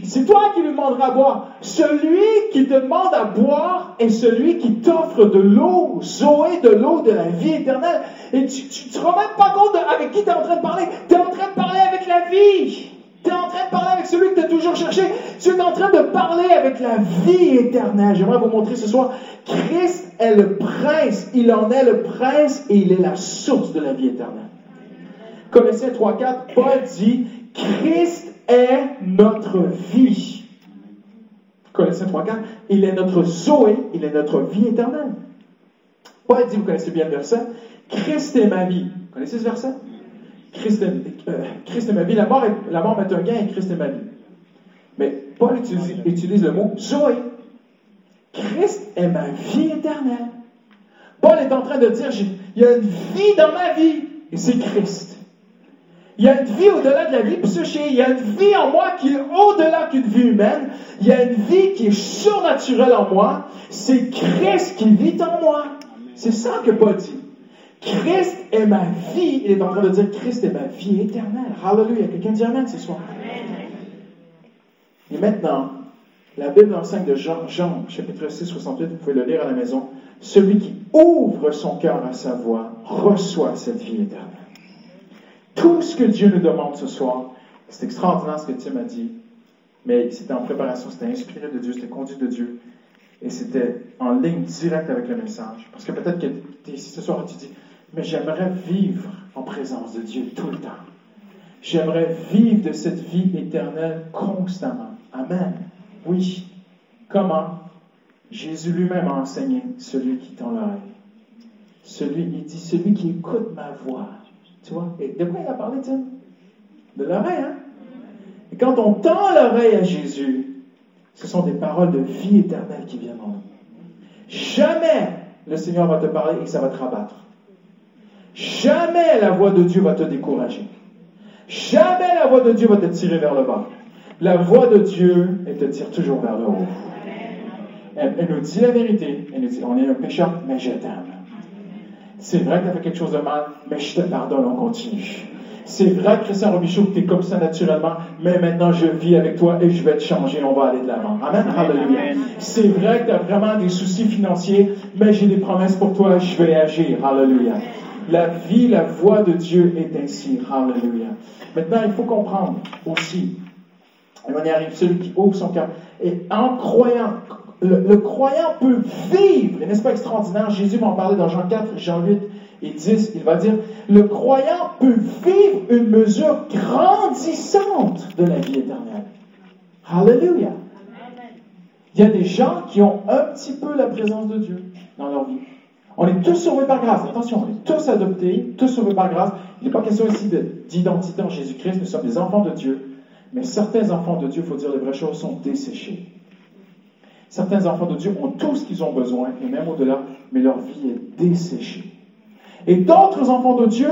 Speaker 1: C'est toi qui lui demanderas à boire. Celui qui demande à boire est celui qui t'offre de l'eau, Zoé, de l'eau de la vie éternelle. Et tu ne te rends même pas compte avec qui tu es en train de parler. Tu es en train de parler avec la vie. Tu es en train de parler avec celui que tu as toujours cherché. Tu es en train de parler avec la vie éternelle. J'aimerais vous montrer ce soir. Christ est le prince. Il en est le prince et il est la source de la vie éternelle. Colossiens 3.4, Paul dit, Christ est notre vie. Colossiens 3.4, il est notre Zoé, il est notre vie éternelle. Paul dit, vous connaissez bien le verset, Christ est ma vie. Vous connaissez ce verset? Christ est, euh, ma vie. La mort, est, la mort est un gain et Christ est ma vie. Mais Paul utilise, utilise le mot Zoé. Christ est ma vie éternelle. Paul est en train de dire, il y a une vie dans ma vie et c'est Christ. Il y a une vie au-delà de la vie psychique. Il y a une vie en moi qui est au-delà qu'une vie humaine. Il y a une vie qui est surnaturelle en moi. C'est Christ qui vit en moi. C'est ça que Paul dit. Christ est ma vie. Il est en train de dire Christ est ma vie éternelle. Hallelujah. Quelqu'un dit Amen ce soir. Et maintenant, la Bible enseigne de Jean, Jean, chapitre 6, 68, vous pouvez le lire à la maison. Celui qui ouvre son cœur à sa voix reçoit cette vie éternelle. Tout ce que Dieu nous demande ce soir, c'est extraordinaire ce que Tim a dit, mais c'était en préparation, c'était inspiré de Dieu, c'était conduit de Dieu, et c'était en ligne directe avec le message. Parce que peut-être que tu es ici ce soir et tu dis, mais j'aimerais vivre en présence de Dieu tout le temps. J'aimerais vivre de cette vie éternelle constamment. Amen. Oui. Comment? Jésus lui-même a enseigné celui qui tend l'oreille. Celui, il dit, celui qui écoute ma voix tu vois? Et de quoi il a parlé? De l'oreille, hein? Et quand on tend l'oreille à Jésus, ce sont des paroles de vie éternelle qui viennent en nous. Jamais le Seigneur va te parler et ça va te rabattre. Jamais la voix de Dieu va te décourager. Jamais la voix de Dieu va te tirer vers le bas. La voix de Dieu, elle te tire toujours vers le haut. Elle, elle nous dit la vérité. Elle nous dit, on est un pécheur, mais je t'aime. C'est vrai que tu as fait quelque chose de mal, mais je te pardonne, on continue. C'est vrai, Christian Robichaud, que tu es comme ça naturellement, mais maintenant je vis avec toi et je vais te changer, on va aller de l'avant. Amen. Alléluia. C'est vrai que tu as vraiment des soucis financiers, mais j'ai des promesses pour toi, je vais agir. Alléluia. La vie, la voix de Dieu est ainsi. Alléluia. Maintenant, il faut comprendre aussi, et on y arrive, celui qui ouvre son cœur, et en croyant, le, croyant peut vivre, n'est-ce pas extraordinaire? Jésus m'en parlait dans Jean 4, Jean 8 et 10. Il va dire, le croyant peut vivre une mesure grandissante de la vie éternelle. Hallelujah. Il y a des gens qui ont un petit peu la présence de Dieu dans leur vie. On est tous sauvés par grâce. Attention, on est tous adoptés, tous sauvés par grâce. Il n'est pas question ici d'identité en Jésus-Christ. Nous sommes des enfants de Dieu. Mais certains enfants de Dieu, il faut dire les vraies choses, sont desséchés. Certains enfants de Dieu ont tout ce qu'ils ont besoin, et même au-delà, mais leur vie est desséchée. Et d'autres enfants de Dieu,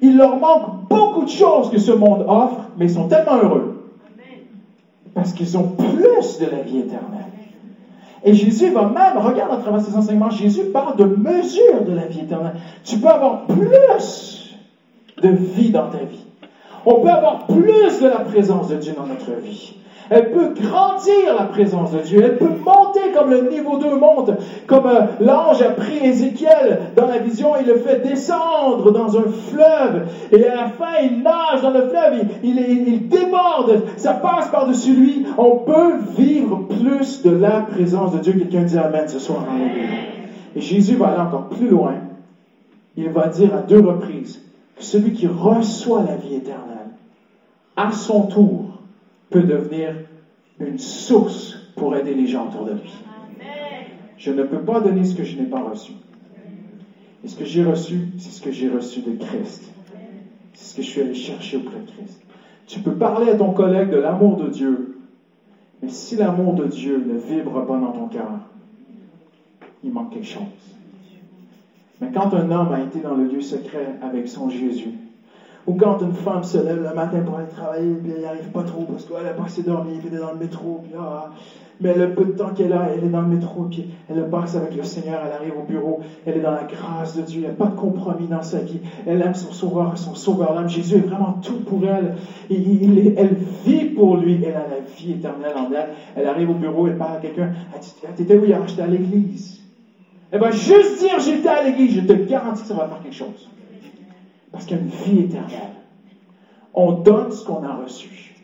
Speaker 1: il leur manque beaucoup de choses que ce monde offre, mais ils sont tellement heureux. Parce qu'ils ont plus de la vie éternelle. Et Jésus va même, regarde à travers ses enseignements, Jésus parle de mesure de la vie éternelle. Tu peux avoir plus de vie dans ta vie. On peut avoir plus de la présence de Dieu dans notre vie. Elle peut grandir la présence de Dieu. Elle peut monter comme le niveau 2 monte. Comme euh, l'ange a pris Ézéchiel dans la vision, il le fait descendre dans un fleuve. Et à la fin, il nage dans le fleuve. Il, déborde. Ça passe par-dessus lui. On peut vivre plus de la présence de Dieu. Quelqu'un dit Amen ce soir. Et Jésus va aller encore plus loin. Il va dire à deux reprises que celui qui reçoit la vie éternelle, à son tour, peut devenir une source pour aider les gens autour de lui. Je ne peux pas donner ce que je n'ai pas reçu. Et ce que j'ai reçu, c'est ce que j'ai reçu de Christ. C'est ce que je suis allé chercher auprès de Christ. Tu peux parler à ton collègue de l'amour de Dieu, mais si l'amour de Dieu ne vibre pas dans ton cœur, il manque quelque chose. Mais quand un homme a été dans le lieu secret avec son Jésus, ou quand une femme se lève le matin pour aller travailler, puis elle n'y arrive pas trop parce qu'elle n'a pas assez dormi, elle est dans le métro, puis mais le peu de temps qu'elle a, elle est dans le métro, puis elle passe avec le Seigneur, elle arrive au bureau, elle est dans la grâce de Dieu, il n'y a pas de compromis dans sa vie. Elle aime son sauveur, son sauveur l'âme. Jésus est vraiment tout pour elle. Elle vit pour lui, elle a la vie éternelle en elle. Elle arrive au bureau, elle parle à quelqu'un, elle dit, où hier? J'étais à l'église. Elle va juste dire, j'étais à l'église, je te garantis que ça va faire quelque chose. Parce qu'il y a une vie éternelle. On donne ce qu'on a reçu.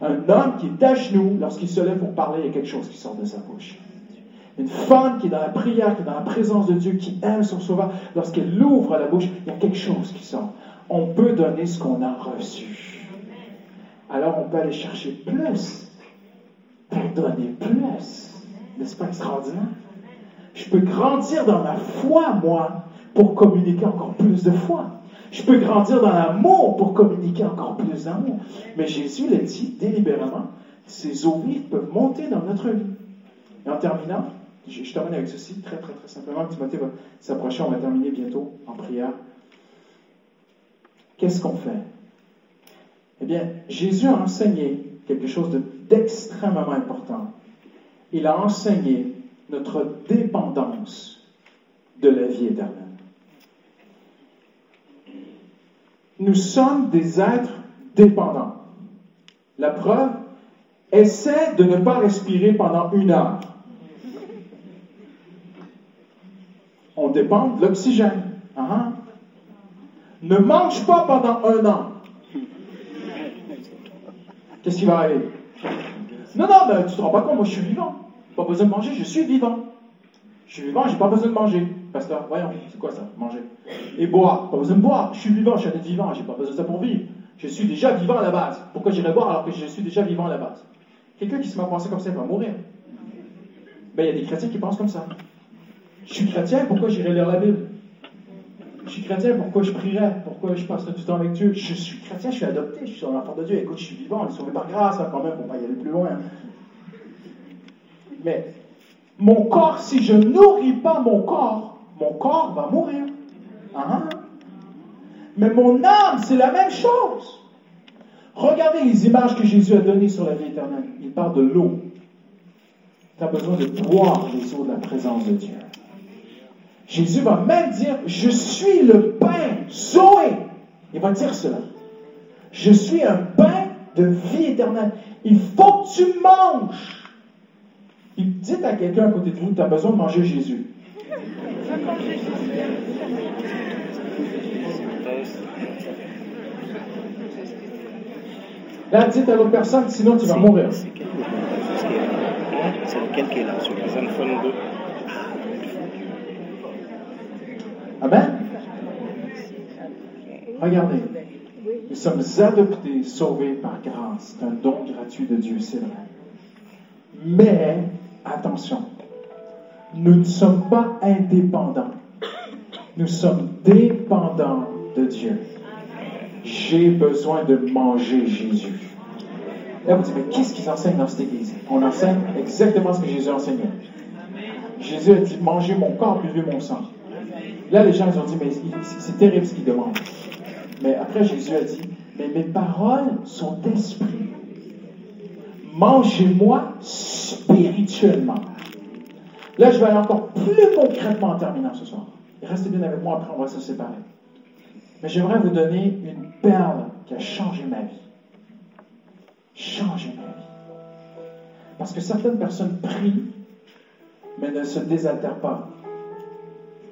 Speaker 1: Un homme qui est à genoux, lorsqu'il se lève pour parler, il y a quelque chose qui sort de sa bouche. Une femme qui est dans la prière, qui est dans la présence de Dieu, qui aime son sauveur, lorsqu'elle ouvre la bouche, il y a quelque chose qui sort. On peut donner ce qu'on a reçu. Alors on peut aller chercher plus pour donner plus. N'est-ce pas extraordinaire? Je peux grandir dans ma foi, moi, pour communiquer encore plus de foi. Je peux grandir dans l'amour pour communiquer encore plus d'amour. Mais Jésus l'a dit délibérément, ces eaux vives peuvent monter dans notre vie. Et en terminant, je, termine avec ceci très, très, très simplement. Timothée va s'approcher, on va terminer bientôt en prière. Qu'est-ce qu'on fait? Eh bien, Jésus a enseigné quelque chose d'extrêmement important. Il a enseigné notre dépendance de la vie éternelle. Nous sommes des êtres dépendants. La preuve, essaie de ne pas respirer pendant une heure. On dépend de l'oxygène. Uh-huh. Ne mange pas pendant un an. Qu'est-ce qui va arriver? Non, non, mais tu te rends pas compte, moi je suis vivant. Pas besoin de manger, je suis vivant. Je suis vivant, j'ai pas besoin de manger. Pasteur, voyons, c'est quoi ça, manger Et boire, pas besoin de boire. Je suis vivant, je suis un être vivant, j'ai pas besoin de ça pour vivre. Je suis déjà vivant à la base. Pourquoi j'irais boire alors que je suis déjà vivant à la base? Quelqu'un qui se met à penser comme ça, il va mourir. Ben, il y a des chrétiens qui pensent comme ça. Je suis chrétien, pourquoi j'irai lire la Bible? Je suis chrétien, pourquoi je prierai Pourquoi je passe du temps avec Dieu? Je suis chrétien, je suis adopté, je suis un enfant de Dieu. Écoute, je suis vivant, on est sauvé par grâce, hein, quand même, pour pas y aller plus loin. Mais mon corps, si je nourris pas mon corps, mon corps va mourir. Ah. Mais mon âme, c'est la même chose. Regardez les images que Jésus a données sur la vie éternelle. Il parle de l'eau. Tu as besoin de boire les eaux de la présence de Dieu. Jésus va même dire, je suis le pain, Zoé. Il va dire cela. Je suis un pain de vie éternelle. Il faut que tu manges. Dites à quelqu'un à côté de vous, tu as besoin de manger Jésus. Là, dites à l'autre personne, sinon tu vas mourir. C'est lequel qui est là sur Amen. Regardez, nous sommes adoptés, sauvés par grâce. C'est un don gratuit de Dieu, c'est vrai. Mais, attention, nous ne sommes pas indépendants. Nous sommes dépendants de Dieu. J'ai besoin de manger Jésus. Là, vous dites, mais qu'est-ce qu'ils enseignent dans cette église? On enseigne exactement ce que Jésus enseignait. Jésus a dit, mangez mon corps, buvez mon sang. Là, les gens, ils ont dit, mais c'est terrible ce qu'ils demandent. Mais après, Jésus a dit, mais mes paroles sont esprit. Mangez-moi spirituellement. Là, je vais aller encore plus concrètement en terminant ce soir. Restez bien avec moi, après on va se séparer. Mais j'aimerais vous donner une perle qui a changé ma vie. Changé ma vie. Parce que certaines personnes prient, mais ne se désaltèrent pas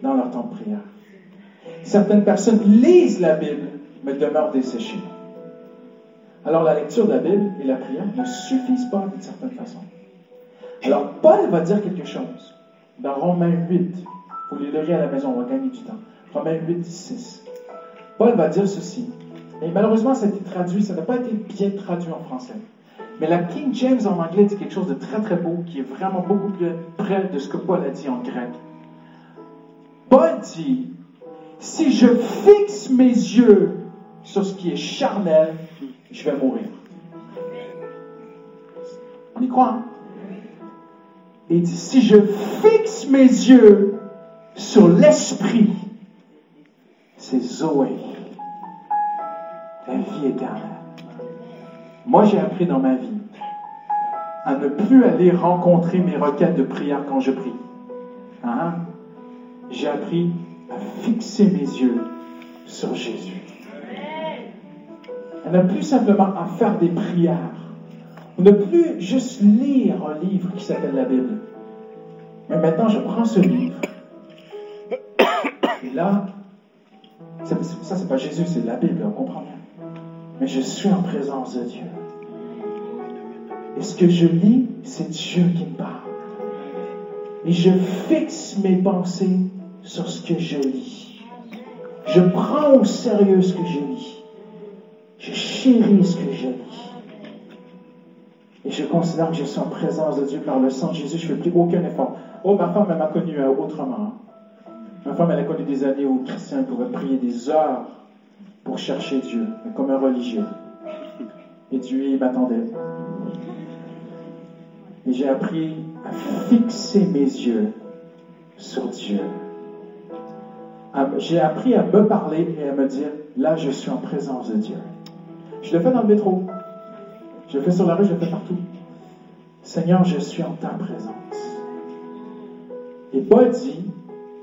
Speaker 1: dans leur temps de prière. Certaines personnes lisent la Bible, mais demeurent desséchées. Alors la lecture de la Bible et la prière ne suffisent pas d'une certaine façon. Alors Paul va dire quelque chose dans Romains 8. Vous les lirez à la maison, on va gagner du temps. Romains 8, 6. Paul va dire ceci. Et malheureusement, ça a été traduit, ça n'a pas été bien traduit en français. Mais la King James en anglais dit quelque chose de très très beau qui est vraiment beaucoup plus près de ce que Paul a dit en grec. Paul dit, si je fixe mes yeux sur ce qui est charnel, je vais mourir. On y croit, hein? Il dit, si je fixe mes yeux sur l'esprit, c'est Zoé, la vie éternelle. Moi, j'ai appris dans ma vie à ne plus aller rencontrer mes requêtes de prière quand je prie. Hein? J'ai appris à fixer mes yeux sur Jésus. On n'a plus simplement à faire des prières. N'a plus juste lire un livre qui s'appelle la Bible. Mais maintenant, je prends ce livre. Et là, ça c'est pas Jésus, c'est la Bible, on comprend bien. Mais je suis en présence de Dieu. Et ce que je lis, c'est Dieu qui me parle. Et je fixe mes pensées sur ce que je lis. Je prends au sérieux ce que je lis. Je chéris ce que je lis. Et je considère que je suis en présence de Dieu par le sang de Jésus. Je ne fais plus aucun effort. Oh, ma femme, elle m'a connu euh, autrement. Ma femme, elle a connu des années où Christian pouvait prier des heures pour chercher Dieu, comme un religieux. Et Dieu, il m'attendait. Et j'ai appris à fixer mes yeux sur Dieu. J'ai appris à me parler et à me dire, là, je suis en présence de Dieu. Je le fais dans le métro. Je le fais sur la rue, je le fais partout. Seigneur, je suis en ta présence. Et Paul dit,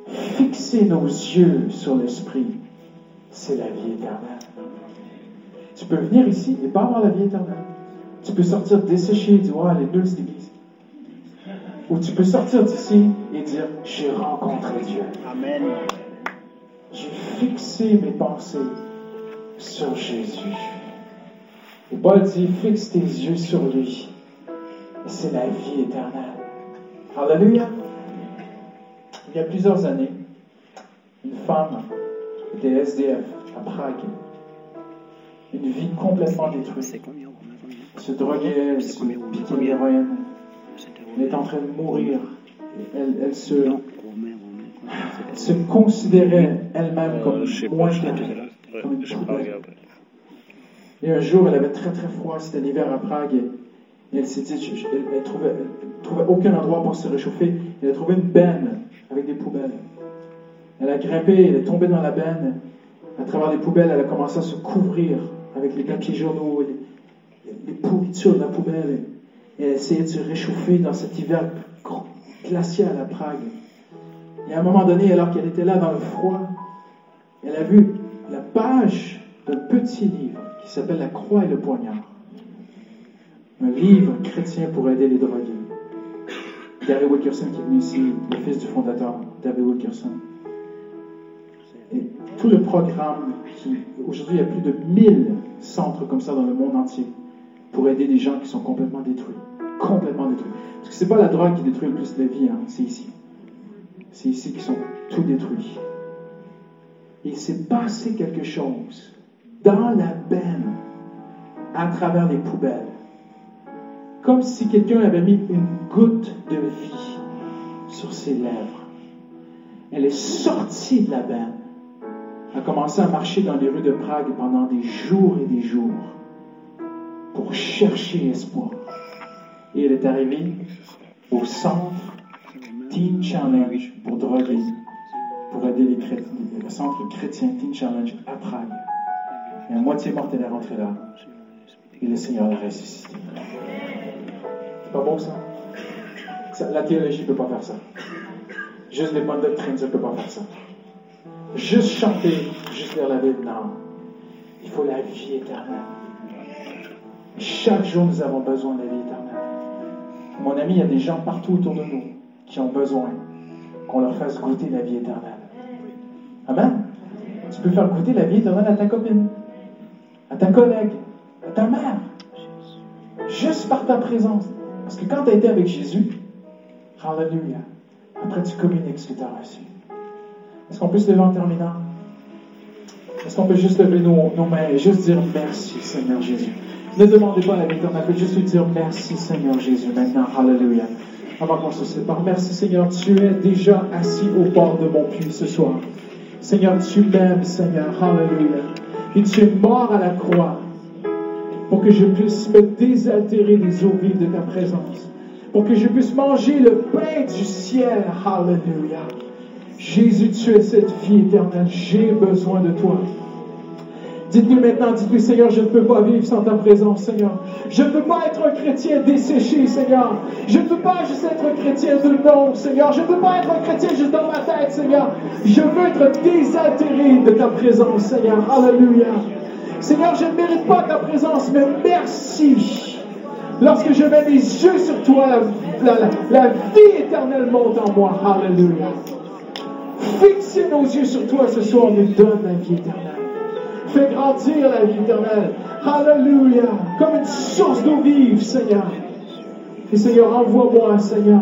Speaker 1: fixer nos yeux sur l'Esprit, c'est la vie éternelle. Tu peux venir ici et pas avoir la vie éternelle. Tu peux sortir desséché et dire, oh, elle est nulle cette église. Ou tu peux sortir d'ici et dire, j'ai rencontré Dieu.
Speaker 2: Amen.
Speaker 1: J'ai fixé mes pensées sur Jésus. Et Paul dit, fixe tes yeux sur lui. Et c'est la vie éternelle. Alléluia. Il y a plusieurs années, une femme était SDF à Prague. Une vie complètement détruite. Elle se droguait, elle se piquait l'héroïne. Elle est en train de mourir. Elle, elle se, elle considérait elle-même comme
Speaker 3: Euh,
Speaker 1: moins que comme une poubelle. Et un jour, elle avait très très froid, c'était l'hiver à Prague, et, elle s'est dit, elle, elle trouvait, aucun endroit pour se réchauffer. Elle a trouvé une benne avec des poubelles. Elle a grimpé, elle est tombée dans la benne. À travers les poubelles, elle a commencé à se couvrir avec les papiers journaux, les, les pourritures de la poubelle. Et elle a essayé de se réchauffer dans cet hiver glacial à Prague. Et à un moment donné, alors qu'elle était là dans le froid, elle a vu la page d'un petit livre qui s'appelle La croix et le poignard. Un livre chrétien pour aider les drogués. Gary Wilkerson qui est venu ici, le fils du fondateur, David Wilkerson. Et tout le programme qui, aujourd'hui, il y a plus de 1000 centres comme ça dans le monde entier pour aider des gens qui sont complètement détruits. Complètement détruits. Parce que c'est pas la drogue qui détruit le plus les vies, hein, c'est ici. C'est ici qu'ils sont tout détruits. Il s'est passé quelque chose dans la benne, à travers les poubelles. Comme si quelqu'un avait mis une goutte de vie sur ses lèvres. Elle est sortie de la benne, a commencé à marcher dans les rues de Prague pendant des jours et des jours pour chercher espoir. Et elle est arrivée au centre Teen Challenge pour droguer, pour aider les chrétiens, le centre chrétien Teen Challenge à Prague. Et à moitié morte, elle est rentrée là. Et le Seigneur l'a ressuscité. C'est pas ça? Ça- La théologie ne peut pas faire ça. Juste les bonnes doctrines, ça ne peut pas faire ça. Juste chanter, juste lire la Bible, non. Il faut la vie éternelle. Chaque jour, nous avons besoin de la vie éternelle. Mon ami, il y a des gens partout autour de nous qui ont besoin qu'on leur fasse goûter la vie éternelle. Amen. Tu peux faire goûter la vie éternelle à ta copine, à ta collègue, à ta mère. Juste par ta présence. Parce que quand tu as été avec Jésus, Hallelujah, après tu communiques ce que tu as reçu. Est-ce qu'on peut se lever en terminant? Est-ce qu'on peut juste lever nos, mains et juste dire merci, Seigneur Jésus? Ne demandez pas la vie éternelle, faites juste lui dire merci, Seigneur Jésus, maintenant. Hallelujah. Avant qu'on se sépare, merci, Seigneur, tu es déjà assis au bord de mon puits ce soir. Seigneur, tu m'aimes, Seigneur. Hallelujah. Et tu es mort à la croix pour que je puisse me désaltérer des eaux vives de ta présence. Pour que je puisse manger le pain du ciel. Hallelujah. Jésus, tu es cette vie éternelle. J'ai besoin de toi. Dites-lui maintenant, dites-lui, Seigneur, je ne peux pas vivre sans ta présence, Seigneur. Je ne peux pas être un chrétien desséché, Seigneur. Je ne peux pas juste être un chrétien de nom, Seigneur. Je ne peux pas être un chrétien juste dans ma tête, Seigneur. Je veux être désaltéré de ta présence, Seigneur. Alléluia. Seigneur, je ne mérite pas ta présence, mais merci. Lorsque je mets mes yeux sur toi, la, vie éternelle monte en moi. Alléluia. Fixez nos yeux sur toi ce soir, nous donne la vie éternelle. Fais grandir la vie éternelle. Alléluia. Comme une source d'eau vive, Seigneur. Et Seigneur, envoie-moi, Seigneur.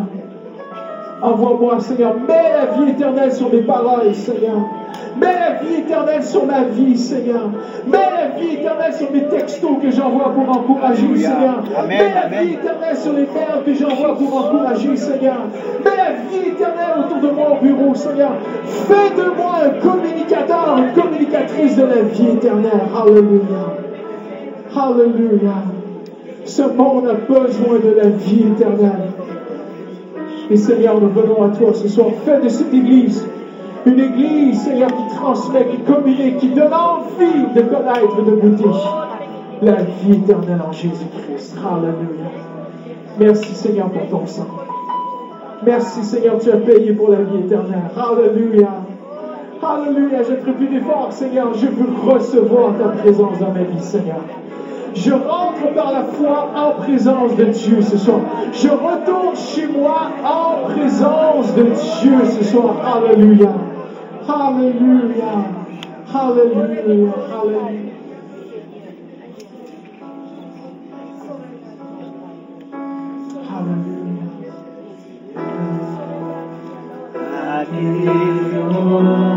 Speaker 1: Envoie-moi, Seigneur. Mets la vie éternelle sur mes paroles, Seigneur. Mets la vie éternelle sur ma vie, Seigneur. Mets la vie éternelle sur mes textos que j'envoie pour encourager,
Speaker 2: Alléluia.
Speaker 1: Seigneur.
Speaker 2: Amen,
Speaker 1: Mets la
Speaker 2: amen.
Speaker 1: vie éternelle sur les mails que j'envoie pour encourager, Seigneur. Mets la vie éternelle autour de moi au bureau, Seigneur. Fais de moi un communicateur, une communicatrice de la vie éternelle. Alléluia. Alléluia. Ce monde a besoin de la vie éternelle. Et Seigneur, nous venons à toi ce soir. Fais de cette église une église, Seigneur, qui transmet, qui communique, qui donne envie de connaître, de goûter la vie éternelle en Jésus-Christ. Alléluia. Merci, Seigneur, pour ton sang. Merci, Seigneur, tu as payé pour la vie éternelle. Alléluia. Alléluia. Je ne ferai plus Seigneur. Je veux recevoir ta présence dans ma vie, Seigneur. Je rentre par la foi en présence de Dieu ce soir. Je retourne chez moi en présence de Dieu ce soir. Alléluia. Alléluia. Alléluia. Alléluia. Alléluia.
Speaker 3: Tu